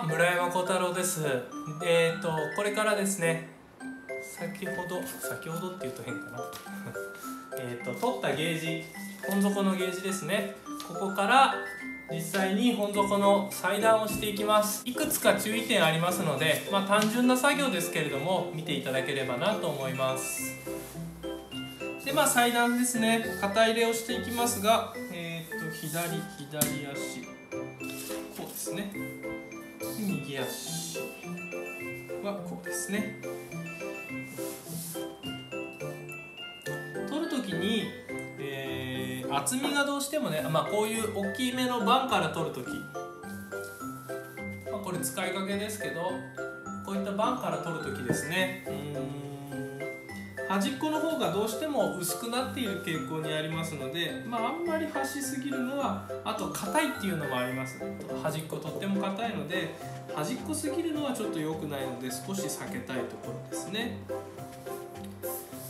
は村山幸太郎です。えっ、とこれからですね先ほど先ほどって言うと変かな。えっと取ったゲージ本底のゲージですね。ここから実際に本底の裁断をしていきます。いくつか注意点ありますので、まあ、単純な作業ですけれども見ていただければなと思います。でまあ裁断ですね。肩入れをしていきますがえっ、と左左足。こうですね。右足はこうですね。取る時に、えー、厚みがどうしてもね、まあ、こういう大きめの盤から取る時、まあ、これ使いかけですけどこういった盤から取る時ですね。うん。端っこの方がどうしても薄くなっている傾向にありますので、まあ、あんまり端すぎるのはあと硬いっていうのもあります。端っことっても硬いので端っこすぎるのはちょっと良くないので少し避けたいところですね。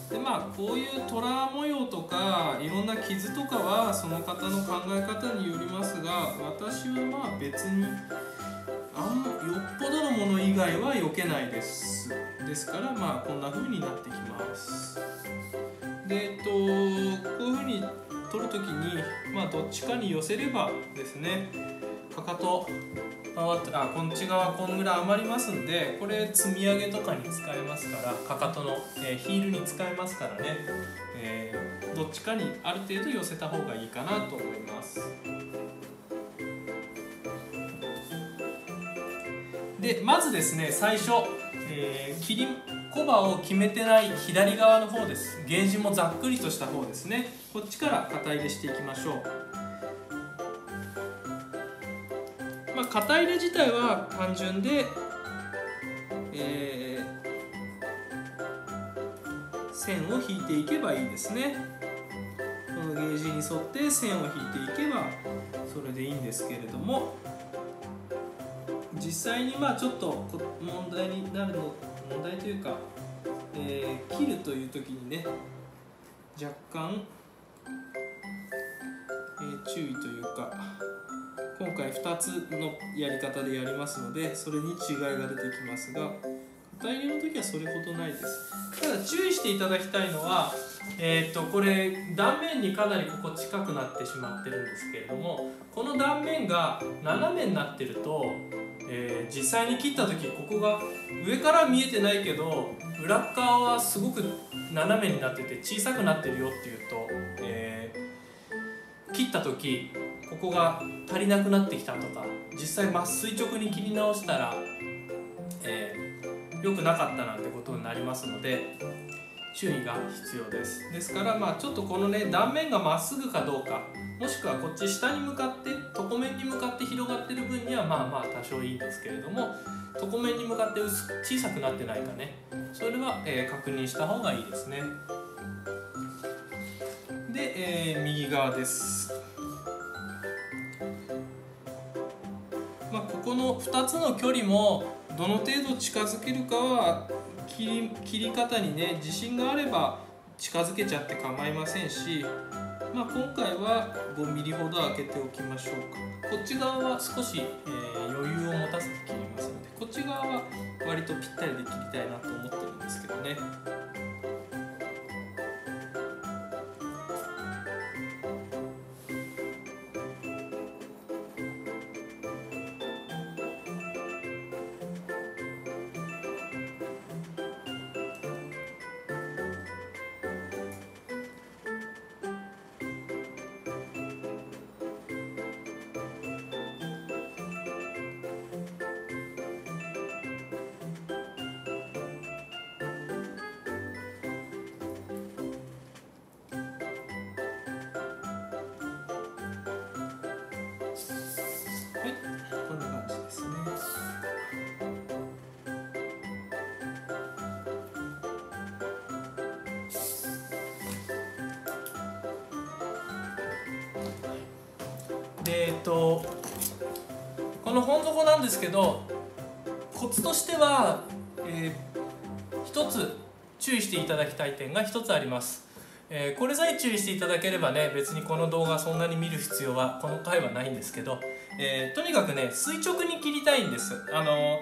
でまあこういうトラ模様とかいろんな傷とかはその方の考え方によりますが私はまあ別にあんよっぽどのもの以外は避けないです。ですからまあこんな風になってきます。でえっとこういう風に取る時にまあどっちかに寄せればですねかかと回ってあこっち側こんぐらい余りますんでこれ積み上げとかに使えますからかかとの、えー、ヒールに使えますからね、えー、どっちかにある程度寄せた方がいいかなと思います。でまずですね最初、えー、切りコバを決めてない左側の方です。ゲージもざっくりとした方ですね。こっちから肩入れしていきましょう。まあ入れ自体は単純で、えー、線を引いていけばいいですね。このゲージに沿って線を引いていけばそれでいいんですけれども。実際にまあちょっと問題になるの問題というか、えー、切るという時にね若干、えー、注意というか今回2つのやり方でやりますのでそれに違いが出てきますが型入れの時はそれほどないです。ただ注意していただきたいのはえー、とこれ断面にかなりここ近くなってしまってるんですけれどもこの断面が斜めになってるとえー、実際に切った時ここが上から見えてないけど裏側はすごく斜めになってて小さくなってるよっていうと、えー、切った時ここが足りなくなってきたとか実際真っ垂直に切り直したら、えー、良くなかったなんてことになりますので注意が必要です。ですからまあちょっとこのね断面がまっすぐかどうかもしくはこっち下に向かって床面に向かって広がってる分にはまあまあ多少いいんですけれども床面に向かって薄小さくなってないかね。それは、えー、確認した方がいいですね。で、えー、右側です。まあここの2つの距離もどの程度近づけるかは切り切り方にね自信があれば近づけちゃって構いませんしまあ、今回は 5mm ほど開けておきましょうか。こっち側は少し、えー、余裕を持たせて切りますのでこっち側は割とぴったりで切りたいなと思ってるんですけどね。えっとこの本底なんですけどコツとしては、えー、一つ注意していただきたい点が一つあります、えー、これさえ注意していただければね別にこの動画そんなに見る必要はこの回はないんですけど、えー、とにかくね垂直に切りたいんです。あの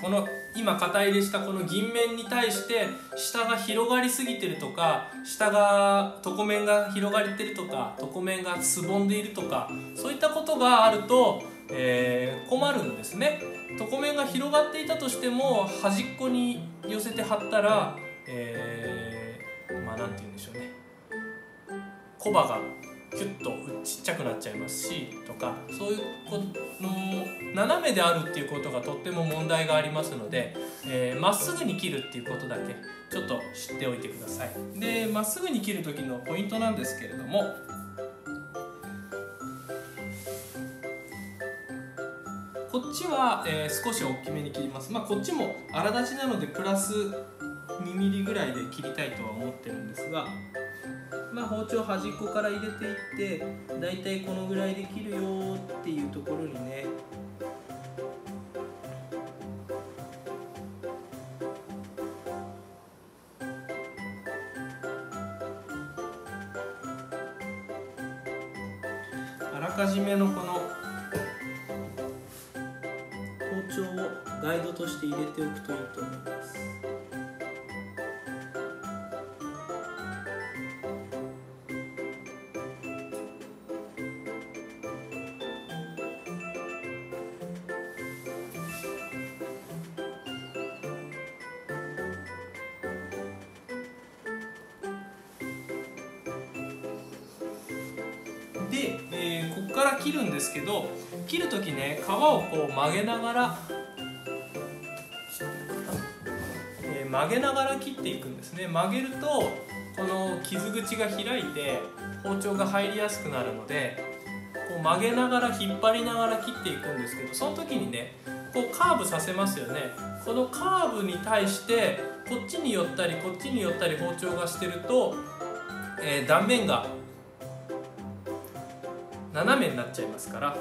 この今型入れしたこの銀面に対して下が広がりすぎてるとか下が床面が広がってるとか床面がすぼんでいるとかそういったことがあると、えー、困るんですね。床面が広がっていたとしても端っこに寄せて貼ったら、えー、まあ何て言うんでしょうね。小刃がキュッとちっちゃくなっちゃいますしとかそういうこの斜めであるっていうことがとっても問題がありますのでま、えー、っすぐに切るっていうことだけちょっと知っておいてください。でまっすぐに切る時のポイントなんですけれどもこっちは、えー、少し大きめに切ります。まあこっちも荒立ちなのでプラス 2mm ぐらいで切りたいとは思ってるんですがまあ、包丁端っこから入れていってだいたいこのぐらいで切るよっていうところにねあらかじめのこの包丁をガイドとして入れておくといいと思います。で、えー、ここから切るんですけど切る時ね皮をこう曲げながら、えー、曲げながら切っていくんですね。曲げるとこの傷口が開いて包丁が入りやすくなるのでこう曲げながら引っ張りながら切っていくんですけどその時にねこうカーブさせますよね。このカーブに対してこっちに寄ったりこっちに寄ったり包丁がしてると、えー、断面が斜めになっちゃいますから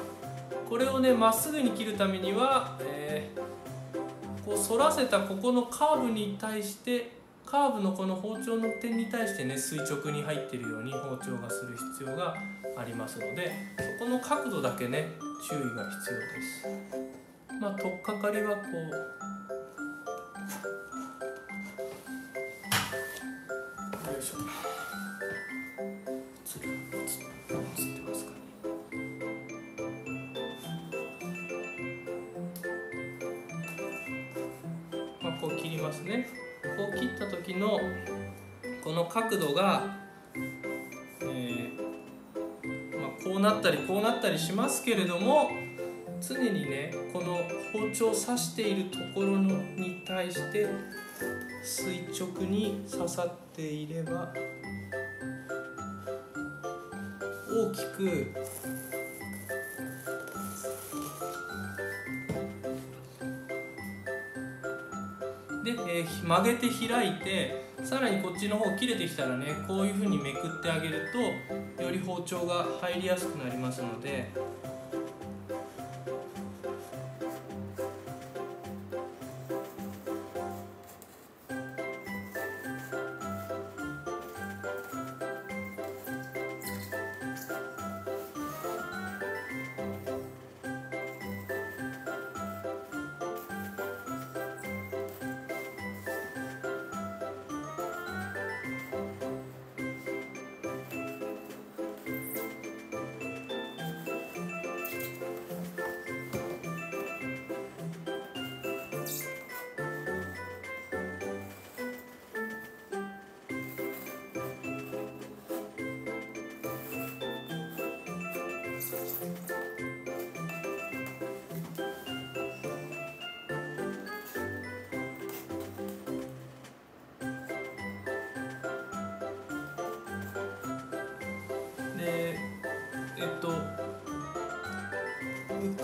これをねまっすぐに切るためには、えー、こう反らせたここのカーブに対してカーブのこの包丁の点に対してね垂直に入ってるように包丁がする必要がありますのでそこの角度だけね注意が必要です。まあ、取っかかりはこうこう切りますね。こう切った時のこの角度が、えー、まあ、こうなったりこうなったりしますけれども常にねこの包丁を刺しているところのに対して垂直に刺さっていれば大きくで、えー、曲げて開いてさらにこっちの方切れてきたらねこういうふうにめくってあげるとより包丁が入りやすくなりますので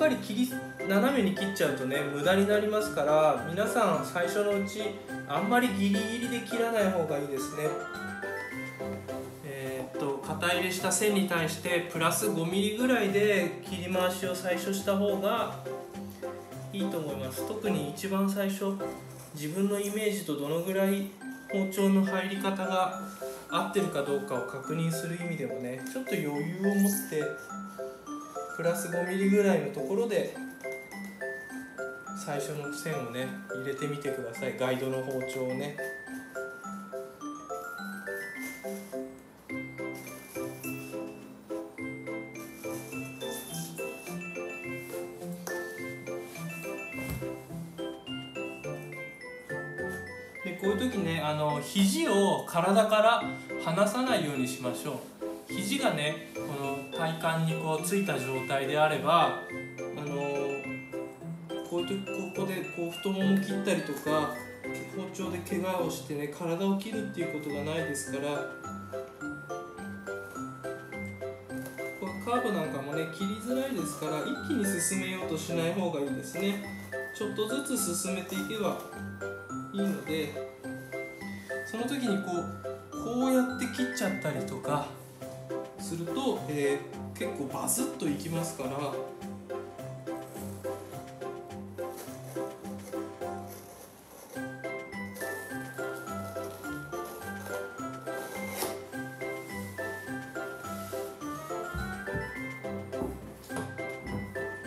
かり切り斜めに切っちゃうとね無駄になりますから皆さん最初のうちあんまりギリギリで切らない方がいいですね。えー、っと型入れした線に対してプラス 5mm ぐらいで切り回しを最初した方がいいと思います。特に一番最初自分のイメージとどのぐらい包丁の入り方が合ってるかどうかを確認する意味でもねちょっと余裕を持ってプラス 5mm ぐらいのところで最初の線をね入れてみてください。ガイドの包丁をね。でこういう時ねあの肘を体から離さないようにしましょう。肘がね体幹にこうついた状態であればあのこういう時ここでこう太もも切ったりとか包丁で怪我をしてね体を切るっていうことがないですからこカーブなんかもね切りづらいですから一気に進めようとしない方がいいですね。ちょっとずつ進めていけばいいのでその時にこうこうやって切っちゃったりとかすると、えー、結構バズッといきますから。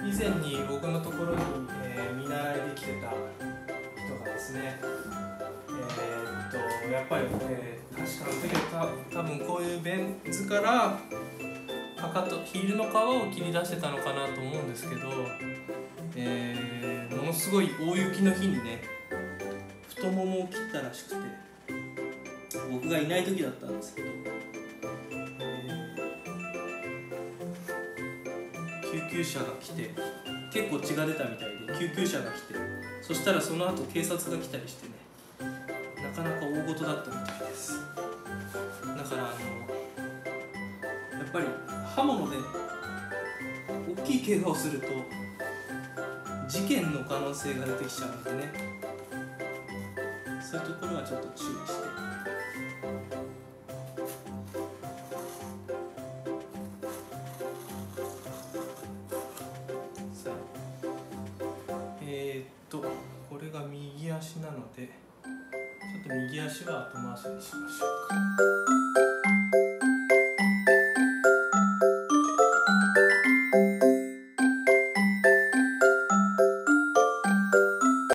以前にぱり、えー確かの時はた多分こういうベン図からかかとヒールの皮を切り出してたのかなと思うんですけど、えーものすごい大雪の日にね太ももを切ったらしくて僕がいない時だったんですけど、えー救急車が来て結構血が出たみたいで救急車が来てそしたらその後警察が来たりしてねかなか大事だったみたいです。だからあのやっぱり刃物で大きい怪我をすると事件の可能性が出てきちゃうのでね。そういうところはちょっと注意して。じゃあ後回しにしましょうか。